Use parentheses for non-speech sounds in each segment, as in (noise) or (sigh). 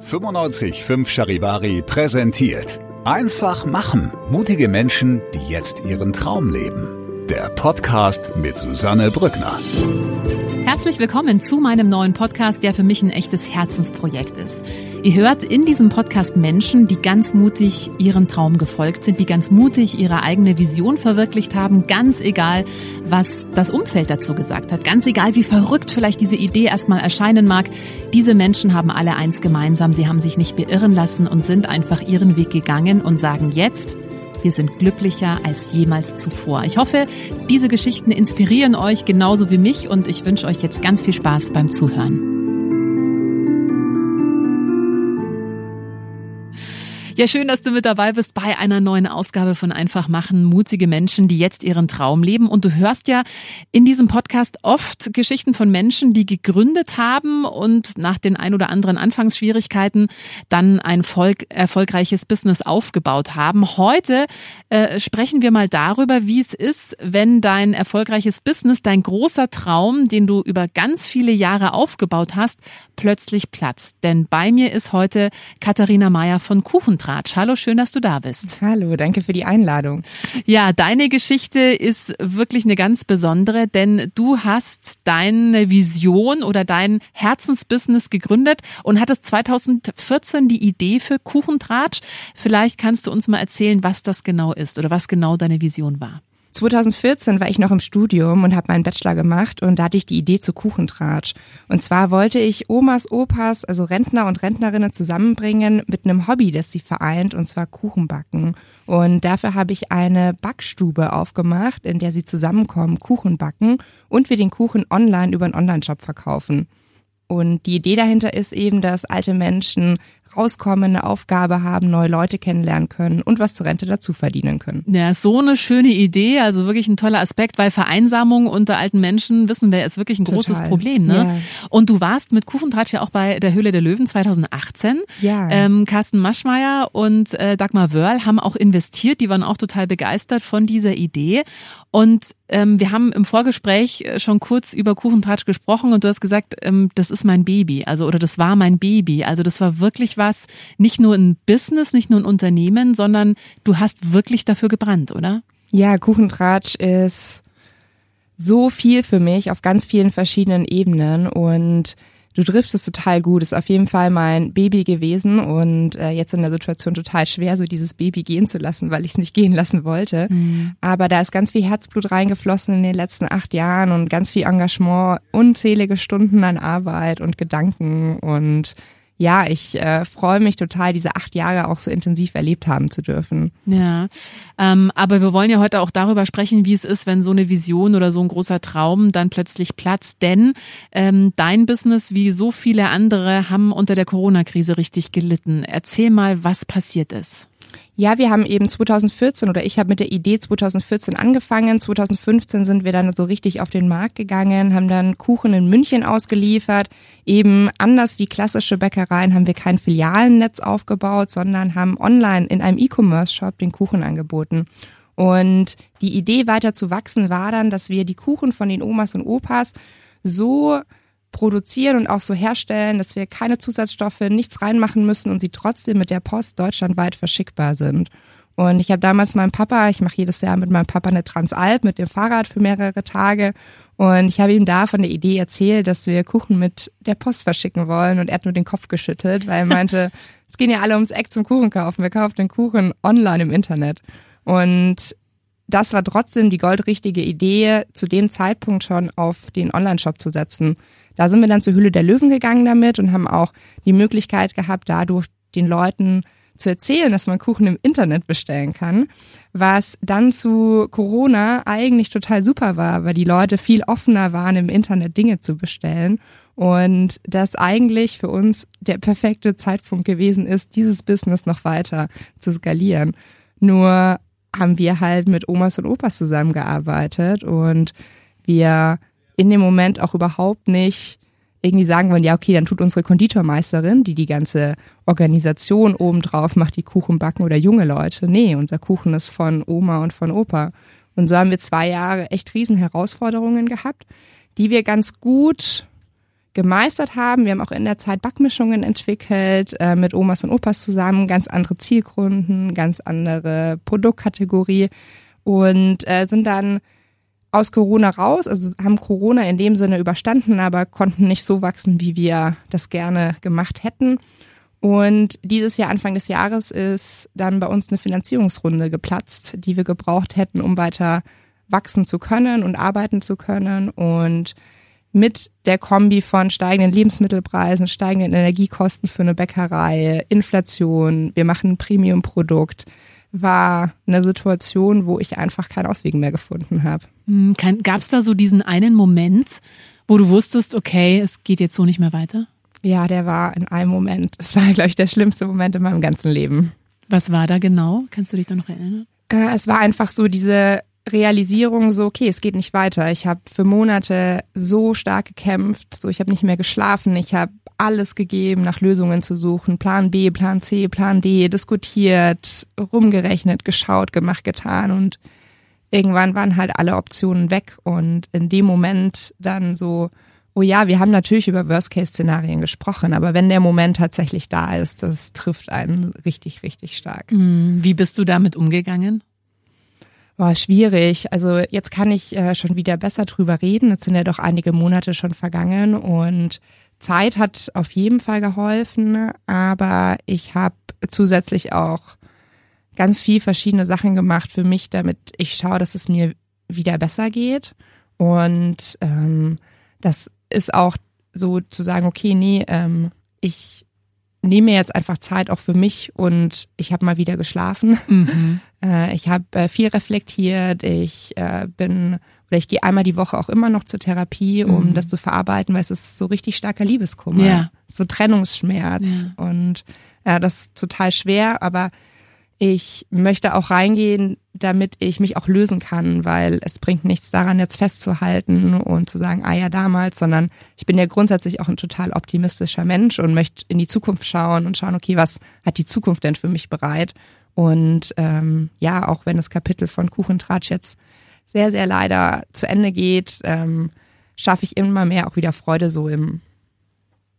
955 Charivari präsentiert Einfach machen. Mutige Menschen, die jetzt ihren Traum leben. Der Podcast mit Susanne Brückner. Herzlich willkommen zu meinem neuen Podcast, der für mich ein echtes Herzensprojekt ist. Ihr hört in diesem Podcast Menschen, die ganz mutig ihren Traum gefolgt sind, die ganz mutig ihre eigene Vision verwirklicht haben, ganz egal, was das Umfeld dazu gesagt hat, ganz egal, wie verrückt vielleicht diese Idee erstmal erscheinen mag. Diese Menschen haben alle eins gemeinsam, sie haben sich nicht beirren lassen und sind einfach ihren Weg gegangen und sagen jetzt, wir sind glücklicher als jemals zuvor. Ich hoffe, diese Geschichten inspirieren euch genauso wie mich und ich wünsche euch jetzt ganz viel Spaß beim Zuhören. Ja, schön, dass du mit dabei bist bei einer neuen Ausgabe von Einfach machen. Mutige Menschen, die jetzt ihren Traum leben. Und du hörst ja in diesem Podcast oft Geschichten von Menschen, die gegründet haben und nach den ein oder anderen Anfangsschwierigkeiten dann ein Volk, erfolgreiches Business aufgebaut haben. Heute äh, sprechen wir mal darüber, wie es ist, wenn dein erfolgreiches Business, dein großer Traum, den du über ganz viele Jahre aufgebaut hast, plötzlich platzt. Denn bei mir ist heute Katharina Meyer von Kuchentratsch. Hallo, schön, dass du da bist. Hallo, danke für die Einladung. Ja, deine Geschichte ist wirklich eine ganz besondere, denn du hast deine Vision oder dein Herzensbusiness gegründet und hattest 2014 die Idee für Kuchentratsch. Vielleicht kannst du uns mal erzählen, was das genau ist oder was genau deine Vision war. 2014 war ich noch im Studium und habe meinen Bachelor gemacht und da hatte ich die Idee zu Kuchentratsch. Und zwar wollte ich Omas, Opas, also Rentner und Rentnerinnen zusammenbringen mit einem Hobby, das sie vereint, und zwar Kuchenbacken. Und dafür habe ich eine Backstube aufgemacht, in der sie zusammenkommen, Kuchen backen und wir den Kuchen online über einen Online-Shop verkaufen. Und die Idee dahinter ist eben, dass alte Menschen rauskommen, eine Aufgabe haben, neue Leute kennenlernen können und was zur Rente dazu verdienen können. Ja, so eine schöne Idee, also wirklich ein toller Aspekt, weil Vereinsamung unter alten Menschen, wissen wir, ist wirklich ein Total. großes Problem. Ne? Ja. Und du warst mit Kuchentratsch ja auch bei der Höhle der Löwen 2018. Ja. Ähm, Carsten Maschmeyer und äh, Dagmar Wörl haben auch investiert, die waren auch total begeistert von dieser Idee. Und ähm, wir haben im Vorgespräch äh, schon kurz über Kuchentratsch gesprochen und du hast gesagt, ähm, das ist mein Baby, also oder das war mein Baby. Also das war wirklich was, nicht nur ein Business, nicht nur ein Unternehmen, sondern du hast wirklich dafür gebrannt, oder? Ja, Kuchentratsch ist so viel für mich auf ganz vielen verschiedenen Ebenen und du triffst es total gut. Ist auf jeden Fall mein Baby gewesen und äh, jetzt in der Situation total schwer, so dieses Baby gehen zu lassen, weil ich es nicht gehen lassen wollte. Mhm. Aber da ist ganz viel Herzblut reingeflossen in den letzten acht Jahren und ganz viel Engagement, unzählige Stunden an Arbeit und Gedanken und ja, ich äh, freue mich total, diese acht Jahre auch so intensiv erlebt haben zu dürfen. Ja, ähm, aber wir wollen ja heute auch darüber sprechen, wie es ist, wenn so eine Vision oder so ein großer Traum dann plötzlich platzt. Denn ähm, dein Business, wie so viele andere, haben unter der Corona-Krise richtig gelitten. Erzähl mal, was passiert ist. Ja, wir haben eben 2014 oder ich habe mit der Idee 2014 angefangen. 2015 sind wir dann so richtig auf den Markt gegangen, haben dann Kuchen in München ausgeliefert. Eben anders wie klassische Bäckereien haben wir kein Filialennetz aufgebaut, sondern haben online in einem E-Commerce-Shop den Kuchen angeboten. Und die Idee weiter zu wachsen war dann, dass wir die Kuchen von den Omas und Opas so produzieren und auch so herstellen, dass wir keine Zusatzstoffe, nichts reinmachen müssen und sie trotzdem mit der Post deutschlandweit verschickbar sind. Und ich habe damals meinem Papa, ich mache jedes Jahr mit meinem Papa eine Transalp mit dem Fahrrad für mehrere Tage. Und ich habe ihm da von der Idee erzählt, dass wir Kuchen mit der Post verschicken wollen. Und er hat nur den Kopf geschüttelt, weil er meinte, (laughs) es gehen ja alle ums Eck zum Kuchen kaufen. Wir kaufen den Kuchen online im Internet. Und das war trotzdem die goldrichtige Idee, zu dem Zeitpunkt schon auf den Online-Shop zu setzen. Da sind wir dann zur Hülle der Löwen gegangen damit und haben auch die Möglichkeit gehabt, dadurch den Leuten zu erzählen, dass man Kuchen im Internet bestellen kann, was dann zu Corona eigentlich total super war, weil die Leute viel offener waren, im Internet Dinge zu bestellen Und das eigentlich für uns der perfekte Zeitpunkt gewesen ist, dieses Business noch weiter zu skalieren. Nur haben wir halt mit Omas und Opas zusammengearbeitet und wir in dem Moment auch überhaupt nicht irgendwie sagen wollen, ja, okay, dann tut unsere Konditormeisterin, die die ganze Organisation obendrauf macht, die Kuchen backen oder junge Leute. Nee, unser Kuchen ist von Oma und von Opa. Und so haben wir zwei Jahre echt riesen Herausforderungen gehabt, die wir ganz gut gemeistert haben. Wir haben auch in der Zeit Backmischungen entwickelt, äh, mit Omas und Opas zusammen, ganz andere Zielgrunden, ganz andere Produktkategorie und äh, sind dann aus Corona raus, also haben Corona in dem Sinne überstanden, aber konnten nicht so wachsen, wie wir das gerne gemacht hätten. Und dieses Jahr, Anfang des Jahres, ist dann bei uns eine Finanzierungsrunde geplatzt, die wir gebraucht hätten, um weiter wachsen zu können und arbeiten zu können. Und mit der Kombi von steigenden Lebensmittelpreisen, steigenden Energiekosten für eine Bäckerei, Inflation, wir machen ein Premium-Produkt, war eine Situation, wo ich einfach keinen Ausweg mehr gefunden habe. Hm, Gab es da so diesen einen Moment, wo du wusstest, okay, es geht jetzt so nicht mehr weiter? Ja, der war in einem Moment. Es war, glaube ich, der schlimmste Moment in meinem ganzen Leben. Was war da genau? Kannst du dich da noch erinnern? Äh, es war einfach so diese Realisierung, so, okay, es geht nicht weiter. Ich habe für Monate so stark gekämpft, so ich habe nicht mehr geschlafen, ich habe alles gegeben, nach Lösungen zu suchen. Plan B, Plan C, Plan D, diskutiert, rumgerechnet, geschaut, gemacht, getan und irgendwann waren halt alle Optionen weg und in dem Moment dann so, oh ja, wir haben natürlich über Worst-Case-Szenarien gesprochen, aber wenn der Moment tatsächlich da ist, das trifft einen richtig, richtig stark. Hm, wie bist du damit umgegangen? War schwierig. Also jetzt kann ich äh, schon wieder besser drüber reden. Jetzt sind ja doch einige Monate schon vergangen und Zeit hat auf jeden Fall geholfen, aber ich habe zusätzlich auch ganz viel verschiedene Sachen gemacht für mich, damit ich schaue, dass es mir wieder besser geht. Und ähm, das ist auch so zu sagen, okay, nee, ähm, ich nehme mir jetzt einfach Zeit auch für mich und ich habe mal wieder geschlafen. Mhm. (laughs) Äh, ich habe äh, viel reflektiert. Ich äh, bin oder ich gehe einmal die Woche auch immer noch zur Therapie, um mhm. das zu verarbeiten, weil es ist so richtig starker Liebeskummer, ja. so Trennungsschmerz ja. und ja, das ist total schwer, aber ich möchte auch reingehen, damit ich mich auch lösen kann, weil es bringt nichts daran, jetzt festzuhalten und zu sagen, ah ja, damals, sondern ich bin ja grundsätzlich auch ein total optimistischer Mensch und möchte in die Zukunft schauen und schauen, okay, was hat die Zukunft denn für mich bereit? Und ähm, ja, auch wenn das Kapitel von Kuchentratsch jetzt sehr, sehr leider zu Ende geht, ähm, schaffe ich immer mehr auch wieder Freude so im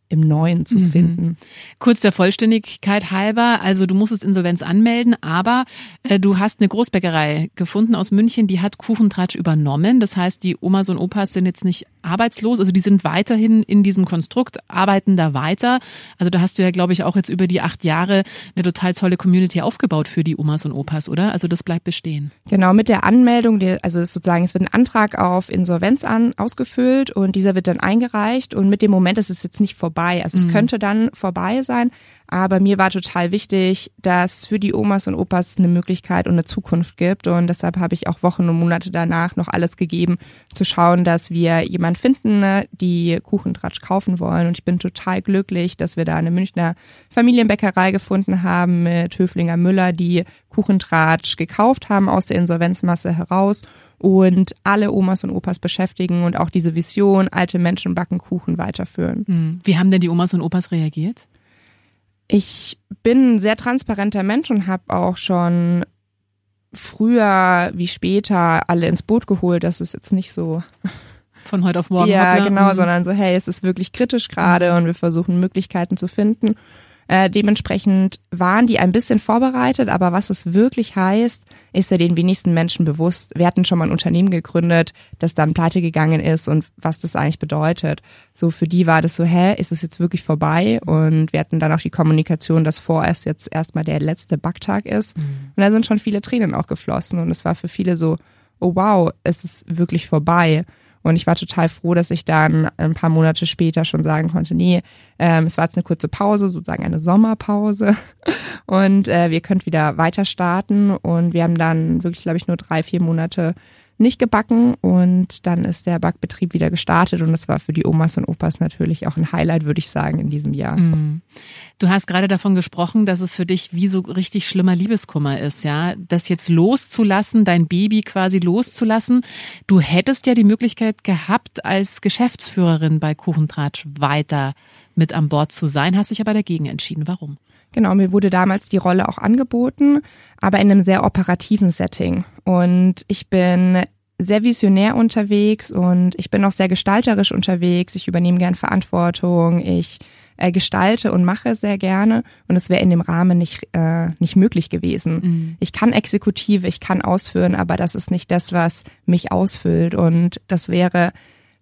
im Neuen zu mhm. finden. Kurz der Vollständigkeit halber, also du musstest Insolvenz anmelden, aber äh, du hast eine Großbäckerei gefunden aus München, die hat Kuchentratsch übernommen. Das heißt, die Omas und Opas sind jetzt nicht arbeitslos, also die sind weiterhin in diesem Konstrukt, arbeiten da weiter. Also da hast du ja, glaube ich, auch jetzt über die acht Jahre eine total tolle Community aufgebaut für die Omas und Opas, oder? Also das bleibt bestehen. Genau, mit der Anmeldung, also sozusagen, es wird ein Antrag auf Insolvenz an, ausgefüllt und dieser wird dann eingereicht und mit dem Moment ist es jetzt nicht vorbei. Also mhm. es könnte dann vorbei sein, aber mir war total wichtig, dass für die Omas und Opas eine Möglichkeit und eine Zukunft gibt und deshalb habe ich auch Wochen und Monate danach noch alles gegeben, zu schauen, dass wir jemand finden, ne, die Kuchentratsch kaufen wollen und ich bin total glücklich, dass wir da eine Münchner Familienbäckerei gefunden haben mit Höflinger Müller, die Kuchentratsch gekauft haben aus der Insolvenzmasse heraus und alle Omas und Opas beschäftigen und auch diese Vision, alte Menschen backen Kuchen weiterführen. Hm. Wie haben denn die Omas und Opas reagiert? Ich bin ein sehr transparenter Mensch und habe auch schon früher wie später alle ins Boot geholt. Das ist jetzt nicht so von heute auf morgen. Ja, genau, mhm. sondern so, hey, es ist wirklich kritisch gerade mhm. und wir versuchen Möglichkeiten zu finden. Äh, dementsprechend waren die ein bisschen vorbereitet, aber was es wirklich heißt, ist ja den wenigsten Menschen bewusst. Wir hatten schon mal ein Unternehmen gegründet, das dann pleite gegangen ist und was das eigentlich bedeutet. So für die war das so, hä, ist es jetzt wirklich vorbei? Und wir hatten dann auch die Kommunikation, dass vorerst jetzt erstmal der letzte Backtag ist. Mhm. Und da sind schon viele Tränen auch geflossen und es war für viele so, oh wow, es ist wirklich vorbei. Und ich war total froh, dass ich dann ein paar Monate später schon sagen konnte, nee, ähm, es war jetzt eine kurze Pause, sozusagen eine Sommerpause. (laughs) Und äh, wir könnt wieder weiter starten. Und wir haben dann wirklich, glaube ich, nur drei, vier Monate nicht gebacken und dann ist der Backbetrieb wieder gestartet und das war für die Omas und Opas natürlich auch ein Highlight, würde ich sagen, in diesem Jahr. Mhm. Du hast gerade davon gesprochen, dass es für dich wie so richtig schlimmer Liebeskummer ist, ja, das jetzt loszulassen, dein Baby quasi loszulassen. Du hättest ja die Möglichkeit gehabt, als Geschäftsführerin bei Kuchentratsch weiter mit an Bord zu sein, hast dich aber dagegen entschieden. Warum? Genau, mir wurde damals die Rolle auch angeboten, aber in einem sehr operativen Setting. Und ich bin sehr visionär unterwegs und ich bin auch sehr gestalterisch unterwegs. Ich übernehme gern Verantwortung. Ich äh, gestalte und mache sehr gerne und es wäre in dem Rahmen nicht, äh, nicht möglich gewesen. Mhm. Ich kann Exekutive, ich kann ausführen, aber das ist nicht das, was mich ausfüllt und das wäre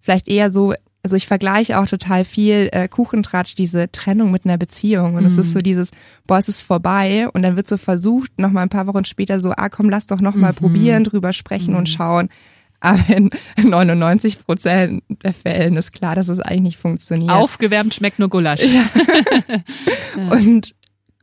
vielleicht eher so also ich vergleiche auch total viel äh, Kuchentratsch, diese Trennung mit einer Beziehung. Und mm. es ist so mhm. dieses, boah, es ist vorbei. Und dann wird so versucht, noch mal ein paar Wochen später so, ah komm, lass doch noch mal mm probieren, drüber sprechen mm. und mhm. schauen. Aber in 99 Prozent der Fällen ist klar, dass es eigentlich nicht funktioniert. Aufgewärmt schmeckt nur Gulasch. Ja. (laughs) (laughs) und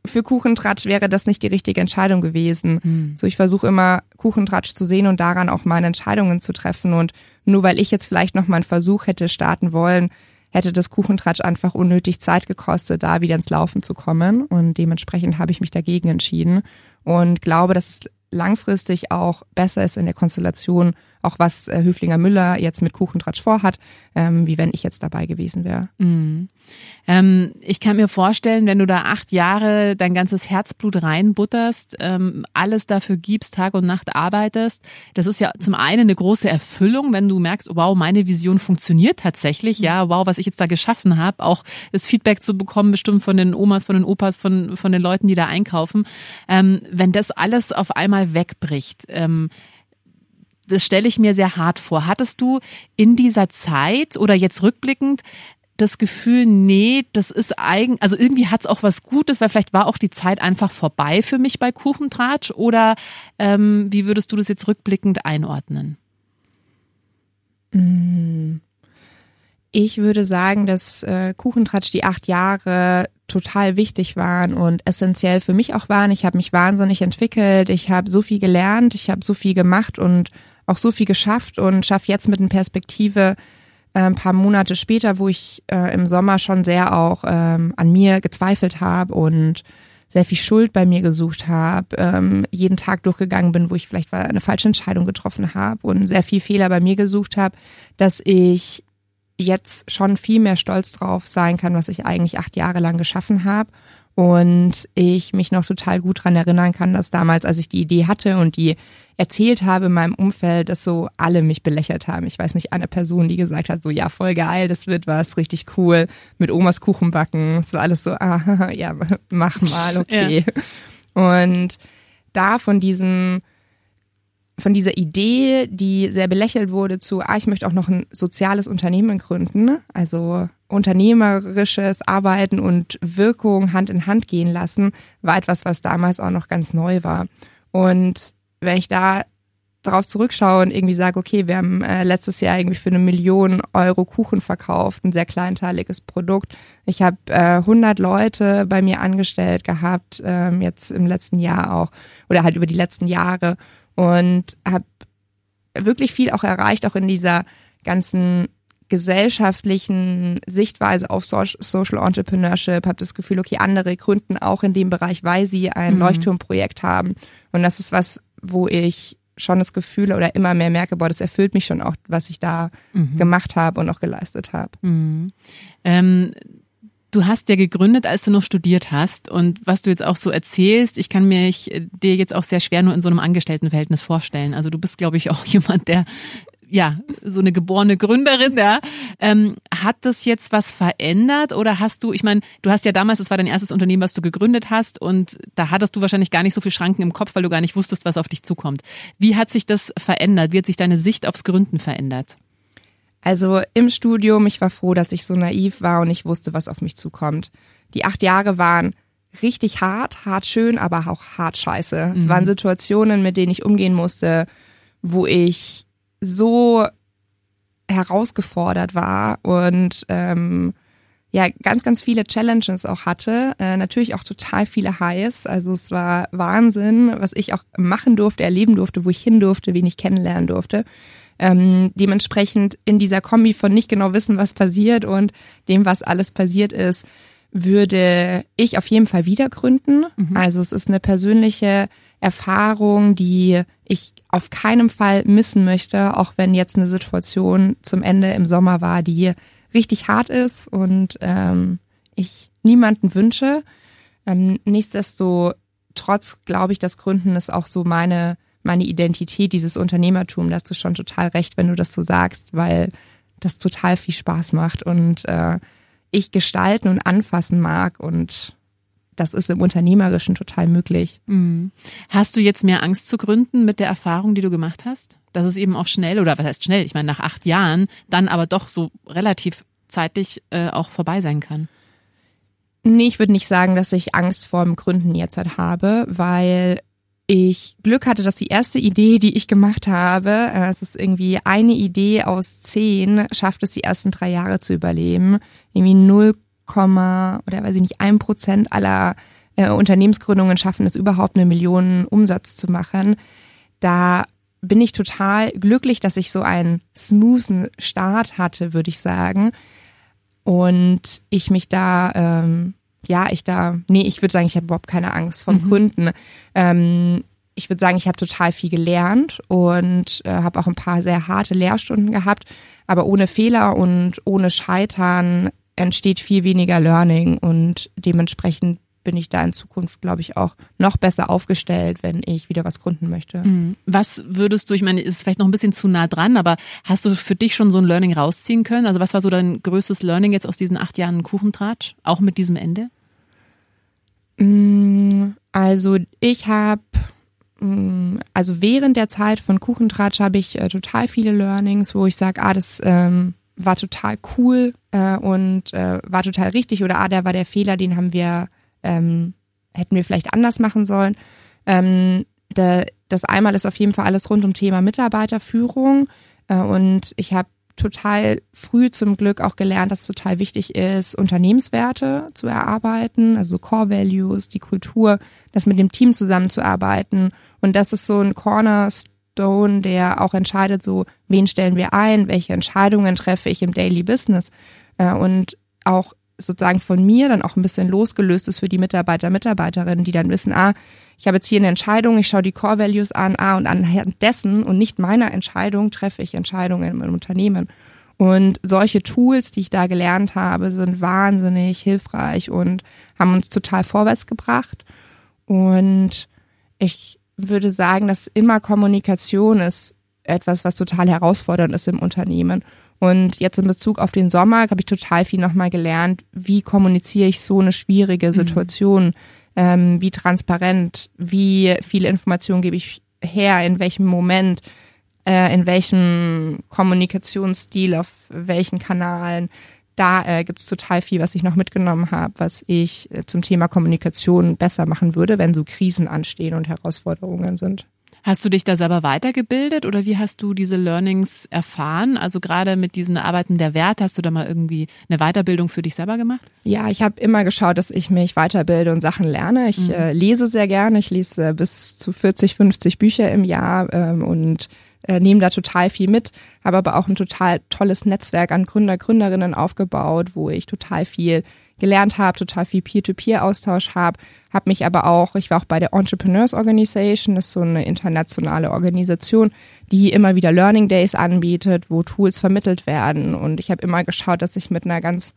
für Kuchentratsch wäre das nicht die richtige Entscheidung gewesen. Mhm. So, ich versuche immer Kuchentratsch zu sehen und daran auch meine Entscheidungen zu treffen. Und nur weil ich jetzt vielleicht noch mal einen Versuch hätte starten wollen, hätte das Kuchentratsch einfach unnötig Zeit gekostet, da wieder ins Laufen zu kommen. Und dementsprechend habe ich mich dagegen entschieden und glaube, dass es langfristig auch besser ist in der Konstellation, auch was äh, Höflinger Müller jetzt mit Kuchentratsch vorhat, ähm, wie wenn ich jetzt dabei gewesen wäre. Mhm. Ähm, ich kann mir vorstellen, wenn du da acht Jahre dein ganzes Herzblut reinbutterst, ähm, alles dafür gibst, Tag und Nacht arbeitest, das ist ja zum einen eine große Erfüllung, wenn du merkst, wow, meine Vision funktioniert tatsächlich, ja, wow, was ich jetzt da geschaffen habe, auch das Feedback zu bekommen, bestimmt von den Omas, von den Opas, von, von den Leuten, die da einkaufen. Ähm, wenn das alles auf einmal wegbricht, ähm, das stelle ich mir sehr hart vor. Hattest du in dieser Zeit oder jetzt rückblickend das Gefühl, nee, das ist eigen, also irgendwie hat es auch was Gutes, weil vielleicht war auch die Zeit einfach vorbei für mich bei Kuchentratsch oder ähm, wie würdest du das jetzt rückblickend einordnen? Mm. Ich würde sagen, dass äh, Kuchentratsch die acht Jahre total wichtig waren und essentiell für mich auch waren. Ich habe mich wahnsinnig entwickelt, ich habe so viel gelernt, ich habe so viel gemacht und auch so viel geschafft und schaffe jetzt mit einer Perspektive äh, ein paar Monate später, wo ich äh, im Sommer schon sehr auch ähm, an mir gezweifelt habe und sehr viel Schuld bei mir gesucht habe, ähm, jeden Tag durchgegangen bin, wo ich vielleicht eine falsche Entscheidung getroffen habe und sehr viel Fehler bei mir gesucht habe, dass ich jetzt schon viel mehr stolz drauf sein kann, was ich eigentlich acht Jahre lang geschaffen habe und ich mich noch total gut dran erinnern kann, dass damals, als ich die Idee hatte und die erzählt habe in meinem Umfeld, dass so alle mich belächelt haben. Ich weiß nicht, eine Person, die gesagt hat, so ja, voll geil, das wird was, richtig cool, mit Omas Kuchen backen. Es war alles so, ah, (laughs) ja, mach mal, (laughs) okay. Ja. Und da von diesem von dieser Idee, die sehr belächelt wurde, zu, ah, ich möchte auch noch ein soziales Unternehmen gründen, also unternehmerisches Arbeiten und Wirkung Hand in Hand gehen lassen, war etwas, was damals auch noch ganz neu war. Und wenn ich da darauf zurückschaue und irgendwie sage, okay, wir haben äh, letztes Jahr irgendwie für eine Million Euro Kuchen verkauft, ein sehr kleinteiliges Produkt. Ich habe äh, 100 Leute bei mir angestellt gehabt, ähm, jetzt im letzten Jahr auch, oder halt über die letzten Jahre und habe wirklich viel auch erreicht, auch in dieser ganzen gesellschaftlichen Sichtweise auf Social Entrepreneurship, habe das Gefühl, okay, andere gründen auch in dem Bereich, weil sie ein mhm. Leuchtturmprojekt haben. Und das ist was, wo ich schon das Gefühl oder immer mehr merke, boah, das erfüllt mich schon auch, was ich da mhm. gemacht habe und auch geleistet habe. Mhm. Ähm, Du hast ja gegründet, als du noch studiert hast. Und was du jetzt auch so erzählst, ich kann mich dir jetzt auch sehr schwer nur in so einem Angestelltenverhältnis vorstellen. Also du bist, glaube ich, (laughs) auch jemand, der ja, so eine geborene Gründerin, ja. Ähm, hat das jetzt was verändert oder hast du, ich meine, du hast ja damals, das war dein erstes Unternehmen, was du gegründet hast und da hattest du wahrscheinlich gar nicht so viel Schranken im Kopf, weil du gar nicht wusstest, was auf dich zukommt. Wie hat sich das verändert? Wie hat sich deine Sicht aufs Gründen verändert? Also im Studium, ich war froh, dass ich so naiv war und ich wusste, was auf mich zukommt. Die acht Jahre waren richtig hart, hart schön, aber auch hart scheiße. Mhm. Es waren Situationen, mit denen ich umgehen musste, wo ich so herausgefordert war und ähm, ja ganz, ganz viele Challenges auch hatte. Äh, natürlich auch total viele Highs. Also es war Wahnsinn, was ich auch machen durfte, erleben durfte, wo ich hin durfte, wen ich kennenlernen durfte. Ähm, dementsprechend in dieser Kombi von nicht genau wissen, was passiert und dem, was alles passiert ist, würde ich auf jeden Fall wieder gründen. Mhm. Also es ist eine persönliche Erfahrung, die ich auf keinen Fall missen möchte, auch wenn jetzt eine Situation zum Ende im Sommer war, die richtig hart ist und ähm, ich niemanden wünsche. Ähm, nichtsdestotrotz glaube ich, dass Gründen ist auch so meine, meine Identität, dieses Unternehmertum. Da hast du schon total recht, wenn du das so sagst, weil das total viel Spaß macht und äh, ich gestalten und anfassen mag und das ist im Unternehmerischen total möglich. Mhm. Hast du jetzt mehr Angst zu gründen mit der Erfahrung, die du gemacht hast? Dass es eben auch schnell, oder was heißt schnell? Ich meine, nach acht Jahren dann aber doch so relativ zeitlich äh, auch vorbei sein kann. Nee, ich würde nicht sagen, dass ich Angst vor dem Gründen jetzt halt habe, weil ich Glück hatte, dass die erste Idee, die ich gemacht habe, äh, es ist irgendwie eine Idee aus zehn, schafft es die ersten drei Jahre zu überleben. Irgendwie 0, oder weiß ich nicht, ein Prozent aller äh, Unternehmensgründungen schaffen es überhaupt eine Million Umsatz zu machen. Da bin ich total glücklich, dass ich so einen smoothen Start hatte, würde ich sagen. Und ich mich da, ähm, ja, ich da, nee, ich würde sagen, ich habe überhaupt keine Angst vom mhm. Gründen. Ähm, ich würde sagen, ich habe total viel gelernt und äh, habe auch ein paar sehr harte Lehrstunden gehabt. Aber ohne Fehler und ohne Scheitern entsteht viel weniger Learning und dementsprechend bin ich da in Zukunft, glaube ich, auch noch besser aufgestellt, wenn ich wieder was gründen möchte. Mhm. Was würdest du, ich meine, ist vielleicht noch ein bisschen zu nah dran, aber hast du für dich schon so ein Learning rausziehen können? Also was war so dein größtes Learning jetzt aus diesen acht Jahren Kuchentratsch, auch mit diesem Ende? Mm, also ich habe mm, also während der Zeit von Kuchentratsch habe ich äh, total viele Learnings, wo ich sage, ah, das ähm, war total cool äh, und äh, war total richtig oder ah, der war der Fehler, den haben wir, ähm, hätten wir vielleicht anders machen sollen. Ähm, der, das einmal ist auf jeden Fall alles rund um Thema Mitarbeiterführung äh, und ich habe total früh zum Glück auch gelernt, dass es total wichtig ist, Unternehmenswerte zu erarbeiten, also Core Values, die Kultur, das mit dem Team zusammenzuarbeiten. Und das ist so ein Cornerstone Stone, der auch entscheidet, so, wen stellen wir ein, welche Entscheidungen treffe ich im Daily Business äh, und auch sozusagen von mir dann auch ein bisschen losgelöst ist für die Mitarbeiter, Mitarbeiterinnen, die dann wissen, ah, ich habe jetzt hier eine Entscheidung, ich schaue die Core Values an, ah, und anhand dessen und nicht meiner Entscheidung treffe ich Entscheidungen im Unternehmen. Und solche Tools, die ich da gelernt habe, sind wahnsinnig hilfreich und haben uns total vorwärts gebracht. Und ich würde sagen, dass immer Kommunikation ist etwas, was total herausfordernd ist im Unternehmen. Und jetzt in Bezug auf den Sommer habe ich total viel nochmal gelernt, wie kommuniziere ich so eine schwierige mhm. Situation, mhm. ähm, wie transparent, wie viele Informationen gebe ich her, in welchem Moment, äh, in welchem Kommunikationsstil, auf welchen Kanalen da äh, gibt es total viel, was ich noch mitgenommen habe, was ich äh, zum Thema Kommunikation besser machen würde, wenn so Krisen anstehen und Herausforderungen sind. Hast du dich da selber weitergebildet oder wie hast du diese Learnings erfahren? Also gerade mit diesen Arbeiten der Werte, hast du da mal irgendwie eine Weiterbildung für dich selber gemacht? Ja, ich habe immer geschaut, dass ich mich weiterbilde und Sachen lerne. Ich mhm. äh, lese sehr gerne. Ich lese äh, bis zu 40, 50 Bücher im Jahr ähm, und äh, nehme da total viel mit, habe aber auch ein total tolles Netzwerk an Gründer, Gründerinnen aufgebaut, wo ich total viel gelernt habe, total viel Peer-to-Peer-Austausch habe, habe mich aber auch, ich war auch bei der Entrepreneurs Organization, das ist so eine internationale Organisation, die immer wieder Learning Days anbietet, wo Tools vermittelt werden und ich habe immer geschaut, dass ich mit einer ganz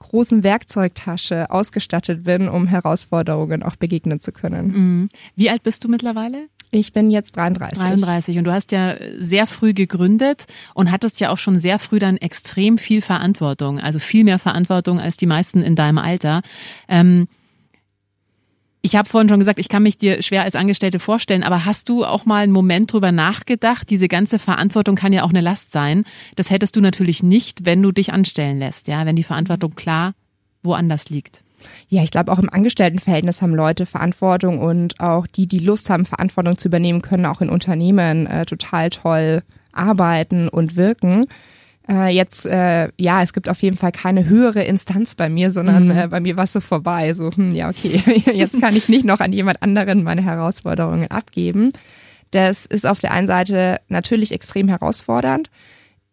großen Werkzeugtasche ausgestattet bin, um Herausforderungen auch begegnen zu können. Mhm. Wie alt bist du mittlerweile? Ich bin jetzt 33. 33 und du hast ja sehr früh gegründet und hattest ja auch schon sehr früh dann extrem viel Verantwortung, also viel mehr Verantwortung als die meisten in deinem Alter. Ähm, ich habe vorhin schon gesagt, ich kann mich dir schwer als Angestellte vorstellen, aber hast du auch mal einen Moment drüber nachgedacht? Diese ganze Verantwortung kann ja auch eine Last sein. Das hättest du natürlich nicht, wenn du dich anstellen lässt, ja, wenn die Verantwortung klar woanders liegt. Ja, ich glaube, auch im Angestelltenverhältnis haben Leute Verantwortung und auch die, die Lust haben, Verantwortung zu übernehmen, können auch in Unternehmen äh, total toll arbeiten und wirken. Äh, jetzt, äh, ja, es gibt auf jeden Fall keine höhere Instanz bei mir, sondern Mhm. äh, bei mir war es so vorbei. So, hm, ja, okay, (laughs) jetzt kann ich nicht noch an jemand anderen meine Herausforderungen abgeben. Das ist auf der einen Seite natürlich extrem herausfordernd,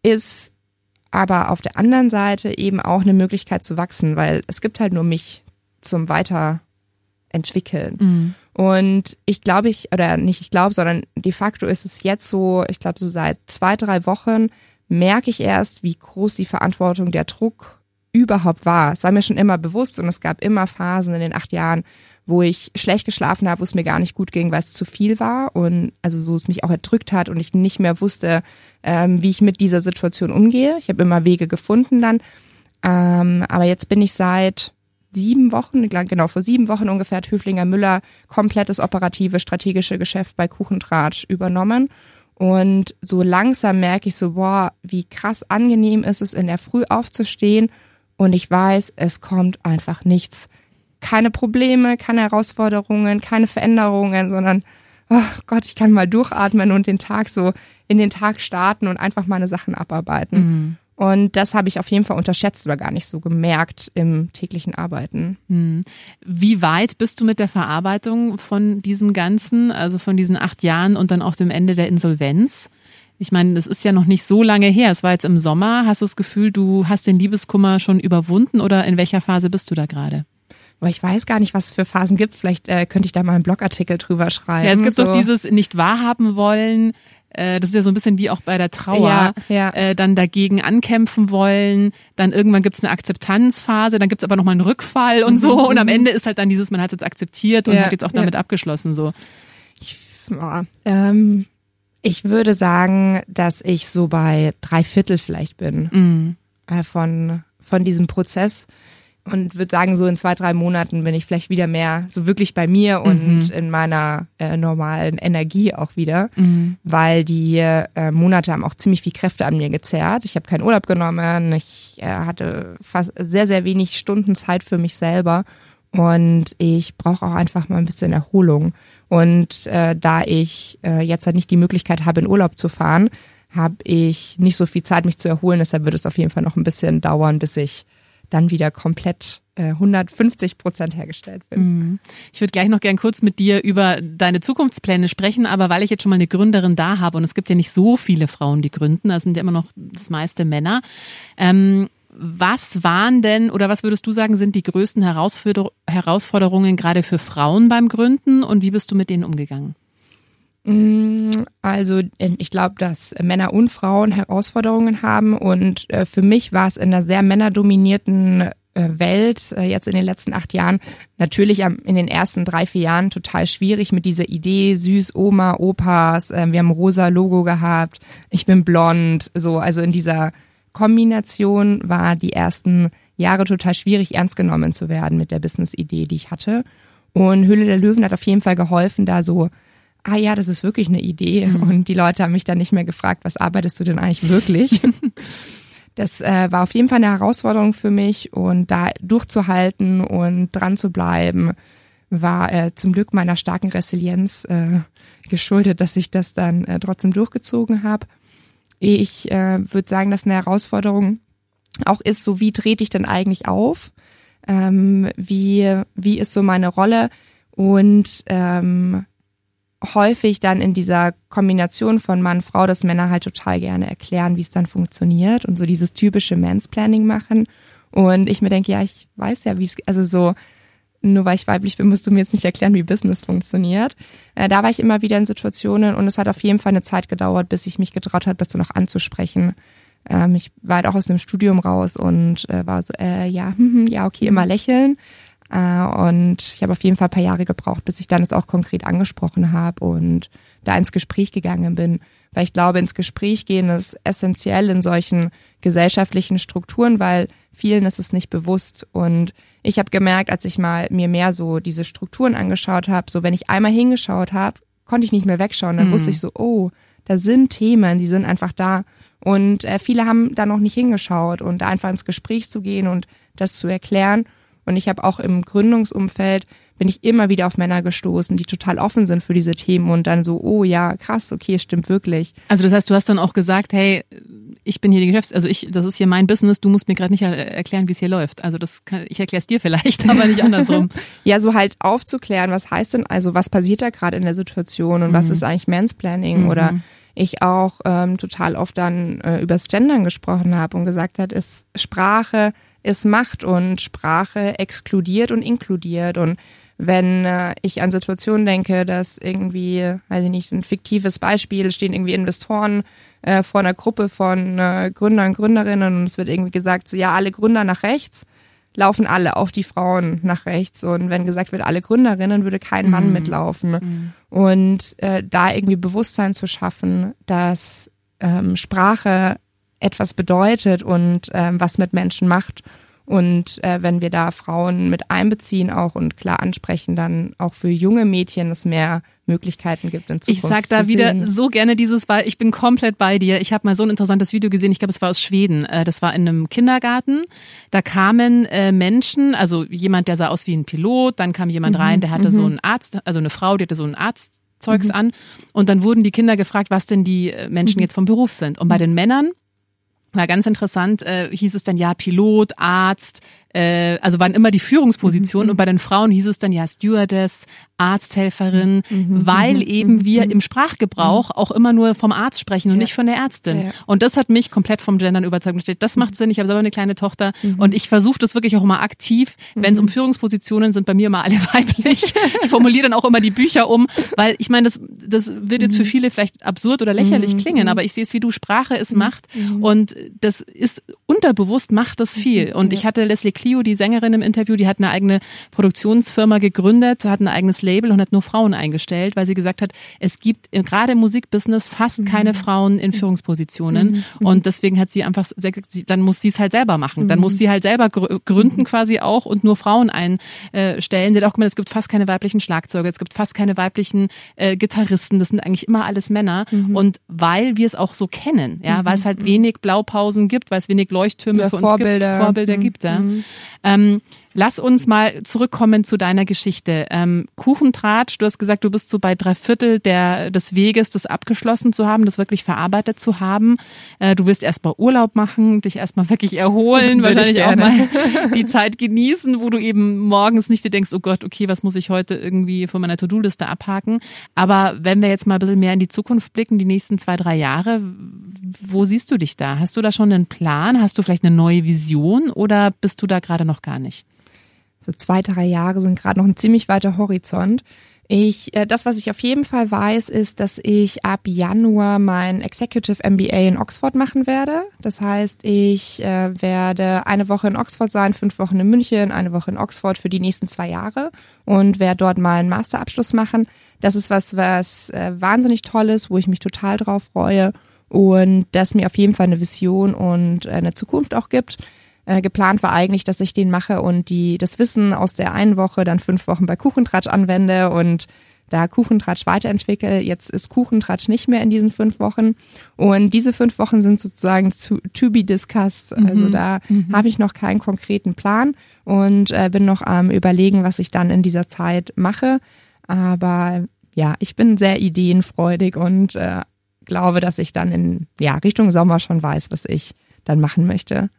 ist aber auf der anderen Seite eben auch eine Möglichkeit zu wachsen, weil es gibt halt nur mich zum Weiterentwickeln. Mhm. Und ich glaube, ich, oder nicht ich glaube, sondern de facto ist es jetzt so, ich glaube, so seit zwei, drei Wochen merke ich erst, wie groß die Verantwortung, der Druck überhaupt war. Es war mir schon immer bewusst und es gab immer Phasen in den acht Jahren, wo ich schlecht geschlafen habe, wo es mir gar nicht gut ging, weil es zu viel war und also so es mich auch erdrückt hat und ich nicht mehr wusste, ähm, wie ich mit dieser Situation umgehe. Ich habe immer Wege gefunden dann. Ähm, aber jetzt bin ich seit sieben Wochen, genau vor sieben Wochen ungefähr, hat Höflinger Müller komplettes operative, strategische Geschäft bei Kuchentratsch übernommen. Und so langsam merke ich so, boah, wie krass angenehm ist es, in der Früh aufzustehen. Und ich weiß, es kommt einfach nichts. Keine Probleme, keine Herausforderungen, keine Veränderungen, sondern, oh Gott, ich kann mal durchatmen und den Tag so in den Tag starten und einfach meine Sachen abarbeiten. Und das habe ich auf jeden Fall unterschätzt oder gar nicht so gemerkt im täglichen Arbeiten. Mhm. Wie weit bist du mit der Verarbeitung von diesem Ganzen, also von diesen acht Jahren und dann auch dem Ende der Insolvenz? Ich meine, das ist ja noch nicht so lange her. Es war jetzt im Sommer. Hast du das Gefühl, du hast den Liebeskummer schon überwunden oder in welcher Phase bist du da gerade? Aber ich weiß gar nicht, was es für Phasen gibt. Vielleicht äh, könnte ich da mal einen Blogartikel drüber schreiben. Ja, es gibt so. doch dieses nicht wahrhaben wollen. Äh, Das ist ja so ein bisschen wie auch bei der Trauer. Ja, ja. Äh, dann dagegen ankämpfen wollen. Dann irgendwann gibt's eine Akzeptanzphase. Dann gibt's aber nochmal einen Rückfall und so. Und am Ende ist halt dann dieses, man hat es jetzt akzeptiert und Mhm, Ja, hat jetzt auch damit abgeschlossen. so. Ja, ähm, ich würde sagen, dass ich so bei drei Viertel vielleicht bin Mhm. äh, von, von diesem Prozess. Und würde sagen, so in zwei, drei Monaten bin ich vielleicht wieder mehr so wirklich bei mir und in meiner äh, normalen Energie auch wieder, weil die äh, Monate haben auch ziemlich viel Kräfte an mir gezerrt. Ich habe keinen Urlaub genommen, ich äh, hatte fast sehr, sehr wenig Stunden Zeit für mich selber und ich brauche auch einfach mal ein bisschen Erholung. Und äh, da ich äh, jetzt halt nicht die Möglichkeit habe, in Urlaub zu fahren, habe ich nicht so viel Zeit, mich zu erholen. Deshalb wird es auf jeden Fall noch ein bisschen dauern, bis ich dann wieder komplett äh, 150 Prozent hergestellt bin. Ich würde gleich noch gern kurz mit dir über deine Zukunftspläne sprechen, aber weil ich jetzt schon mal eine Gründerin da habe und es gibt ja nicht so viele Frauen, die gründen, da sind ja immer noch das meiste Männer. Ähm, was waren denn oder was würdest du sagen, sind die größten Herausforder Herausforderungen gerade für Frauen beim Gründen und wie bist du mit denen umgegangen? Also äh, ich glaube, dass Männer und Frauen Herausforderungen haben und äh, für mich war es in einer sehr männerdominierten äh, Welt jetzt in den letzten acht Jahren natürlich in den ersten drei, vier Jahren total schwierig mit dieser Idee, süß, Oma, Opas, wir haben rosa Logo gehabt, ich bin blond, so, also in dieser Kombination war die ersten Jahre total schwierig, ernst genommen zu werden mit der Business-Idee, die ich hatte. Und Höhle der Löwen hat auf jeden Fall geholfen, da so, ah ja, das ist wirklich eine Idee. Und die Leute haben mich dann nicht mehr gefragt, was arbeitest du denn eigentlich wirklich? (laughs) das äh, war auf jeden Fall eine Herausforderung für mich und da durchzuhalten und dran zu bleiben, war äh, zum Glück meiner starken Resilienz äh, geschuldet, dass ich das dann äh, trotzdem durchgezogen habe. Ich äh, würde sagen, dass eine Herausforderung auch ist, so wie trete ich denn eigentlich auf? Ähm, wie, wie ist so meine Rolle? Und ähm, häufig dann in dieser Kombination von Mann, Frau, dass Männer halt total gerne erklären, wie es dann funktioniert und so dieses typische Mansplaining machen. Und ich mir denke, ja, ich weiß ja, wie es, also so, nur weil ich weiblich bin, musst du mir jetzt nicht erklären, wie Business funktioniert. Äh, da war ich immer wieder in Situationen und es hat auf jeden Fall eine Zeit gedauert, bis ich mich getraut habe, das dann auch anzusprechen. Ähm, ich war halt auch aus dem Studium raus und äh, war so, äh, ja, hm, (laughs) ja, okay, immer lächeln. Äh, und ich habe auf jeden Fall ein paar Jahre gebraucht, bis ich dann es auch konkret angesprochen habe und da ins Gespräch gegangen bin. Weil ich glaube, ins Gespräch gehen ist essentiell in solchen gesellschaftlichen Strukturen, weil vielen ist es nicht bewusst. Und ich habe gemerkt, als ich mal mir mehr so diese Strukturen angeschaut habe, so wenn ich einmal hingeschaut habe, konnte ich nicht mehr wegschauen. Dann wusste ich so, oh, da sind Themen, die sind einfach da. Und äh, viele haben da noch nicht hingeschaut und da einfach ins Gespräch zu gehen und das zu erklären. Und ich habe auch im Gründungsumfeld bin ich immer wieder auf Männer gestoßen, die total offen sind für diese Themen und dann so, oh ja, krass, okay, stimmt wirklich. Also das heißt, du hast dann auch gesagt, hey, ich bin hier die Geschäfts-, also ich, das ist hier mein Business, du musst mir gerade nicht erklären, wie es hier läuft. Also das kann, ich erkläre es dir vielleicht, (laughs) aber nicht andersrum. (laughs) ja, so halt aufzuklären, was heißt denn, also was passiert da gerade in der Situation und mhm. was ist eigentlich Mansplanning mhm. oder ich auch ähm, total oft dann äh, übers Gendern gesprochen habe und gesagt hat, ist Sprache ist Macht und Sprache exkludiert und inkludiert und wenn äh, ich an Situationen denke, dass irgendwie, weiß ich nicht, ein fiktives Beispiel, stehen irgendwie Investoren äh, vor einer Gruppe von äh, Gründern, Gründerinnen und es wird irgendwie gesagt, so ja, alle Gründer nach rechts, laufen alle auf die Frauen nach rechts. Und wenn gesagt wird, alle Gründerinnen, würde kein Mann mhm. mitlaufen. Mhm. Und äh, da irgendwie Bewusstsein zu schaffen, dass ähm, Sprache etwas bedeutet und ähm, was mit Menschen macht und äh, wenn wir da Frauen mit einbeziehen auch und klar ansprechen, dann auch für junge Mädchen es mehr Möglichkeiten gibt in Zukunft. Ich sag da wieder so gerne dieses, weil ich bin komplett bei dir. Ich habe mal so ein interessantes Video gesehen, ich glaube, es war aus Schweden. Äh, das war in einem Kindergarten. Da kamen äh, Menschen, also jemand, der sah aus wie ein Pilot, dann kam jemand mhm, rein, der hatte mhm. so einen Arzt, also eine Frau, die hatte so einen Arztzeugs mhm. an. Und dann wurden die Kinder gefragt, was denn die äh, Menschen mhm. jetzt vom Beruf sind. Und bei den Männern war ganz interessant, äh, hieß es dann ja Pilot, Arzt, äh, also waren immer die Führungspositionen mhm. und bei den Frauen hieß es dann ja Stewardess, Arzthelferin, mhm. mhm. weil mhm. eben wir mhm. im Sprachgebrauch auch immer nur vom Arzt sprechen und ja. nicht von der Ärztin. Ja. Und das hat mich komplett vom Gendern überzeugt. Das macht Sinn. Ich habe selber eine kleine Tochter und ich versuche das wirklich auch immer aktiv. Wenn es um Führungspositionen sind, bei mir immer alle (laughs) weiblich. ich formuliere dann auch immer die Bücher um, weil ich meine, das, das wird jetzt für viele vielleicht absurd oder lächerlich klingen, aber ich sehe es wie du, Sprache ist Macht und das ist unterbewusst macht das viel. Und ich hatte Leslie Clio, die Sängerin im Interview, die hat eine eigene Produktionsfirma gegründet, hat ein eigenes Label und hat nur Frauen eingestellt, weil sie gesagt hat, es gibt gerade im Musikbusiness fast mhm. keine Frauen in Führungspositionen. Mhm. mhm. Und deswegen hat sie einfach, dann muss sie es halt selber machen. Dann muss mhm. sie halt selber gründen mhm. quasi auch und nur Frauen einstellen. Sie hat auch gemeint, es gibt fast keine weiblichen Schlagzeuger, es gibt fast keine weiblichen äh, Gitarristen. Das sind eigentlich immer alles Männer. Und weil wir es auch so kennen, ja, weil es halt wenig Blaupausen gibt, weil es wenig Leuchttürme ja, für uns Vorbilder. gibt, Vorbilder gibt, ja. Ähm, Lass uns mal zurückkommen zu deiner Geschichte. Ähm, Kuchentratsch, du hast gesagt, du bist so bei drei Viertel der, des Weges, das abgeschlossen zu haben, das wirklich verarbeitet zu haben. Äh, du willst erstmal Urlaub machen, dich erstmal wirklich erholen, (laughs) wahrscheinlich auch mal (laughs) die Zeit genießen, wo du eben morgens nicht dir denkst, oh Gott, okay, was muss ich heute irgendwie von meiner To-Do-Liste abhaken. Aber wenn wir jetzt mal ein bisschen mehr in die Zukunft blicken, die nächsten zwei, drei Jahre, wo siehst du dich da? Hast du da schon einen Plan? Hast du vielleicht eine neue Vision oder bist du da gerade noch gar nicht? So zwei, drei Jahre sind gerade noch ein ziemlich weiter Horizont. Ich, äh, das, was ich auf jeden Fall weiß, ist, dass ich ab Januar mein Executive MBA in Oxford machen werde. Das heißt, ich äh, werde eine Woche in Oxford sein, fünf Wochen in München, eine Woche in Oxford für die nächsten zwei Jahre und werde dort mal einen Masterabschluss machen. Das ist was, was äh, wahnsinnig toll ist, wo ich mich total drauf freue und das mir auf jeden Fall eine Vision und äh, eine Zukunft auch gibt. Äh, geplant war eigentlich, dass ich den mache und die das Wissen aus der einen Woche dann fünf Wochen bei Kuchentratsch anwende und da Kuchentratsch weiterentwickle. Jetzt ist Kuchentratsch nicht mehr in diesen fünf Wochen. Und diese fünf Wochen sind sozusagen to, to be discussed. Mhm. Also da mhm. habe ich noch keinen konkreten Plan und äh, bin noch am überlegen, was ich dann in dieser Zeit mache. Aber ja, ich bin sehr ideenfreudig und äh, glaube, dass ich dann in ja, Richtung Sommer schon weiß, was ich dann machen möchte.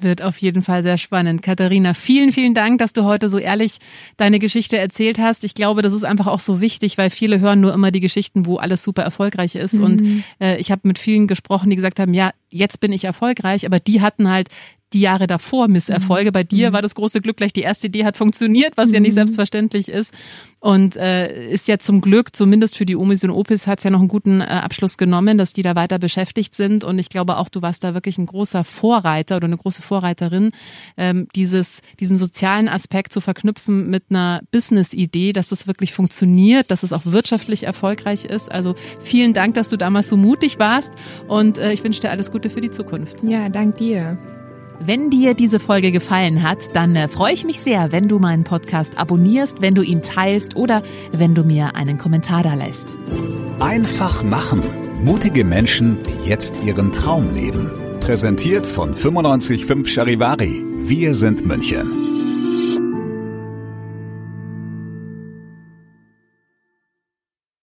Wird auf jeden Fall sehr spannend. Katharina, vielen, vielen Dank, dass du heute so ehrlich deine Geschichte erzählt hast. Ich glaube, das ist einfach auch so wichtig, weil viele hören nur immer die Geschichten, wo alles super erfolgreich ist. Mhm. Und äh, ich habe mit vielen gesprochen, die gesagt haben, ja, jetzt bin ich erfolgreich, aber die hatten halt die Jahre davor Misserfolge. Bei dir mhm. war das große Glück gleich, die erste Idee hat funktioniert, was ja nicht mhm. selbstverständlich ist. Und äh, ist ja zum Glück, zumindest für die Omis und Opis, hat es ja noch einen guten äh, Abschluss genommen, dass die da weiter beschäftigt sind. Und ich glaube auch, du warst da wirklich ein großer Vorreiter oder eine große Vorreiterin, ähm, dieses, diesen sozialen Aspekt zu verknüpfen mit einer Business-Idee, dass das wirklich funktioniert, dass es auch wirtschaftlich erfolgreich ist. Also vielen Dank, dass du damals so mutig warst und äh, ich wünsche dir alles Gute für die Zukunft. Ja, dank dir. Wenn dir diese Folge gefallen hat, dann äh, freue ich mich sehr, wenn du meinen Podcast abonnierst, wenn du ihn teilst oder wenn du mir einen Kommentar da lässt. Einfach machen. Mutige Menschen, die jetzt ihren Traum leben. Präsentiert von 955 Charivari. Wir sind München.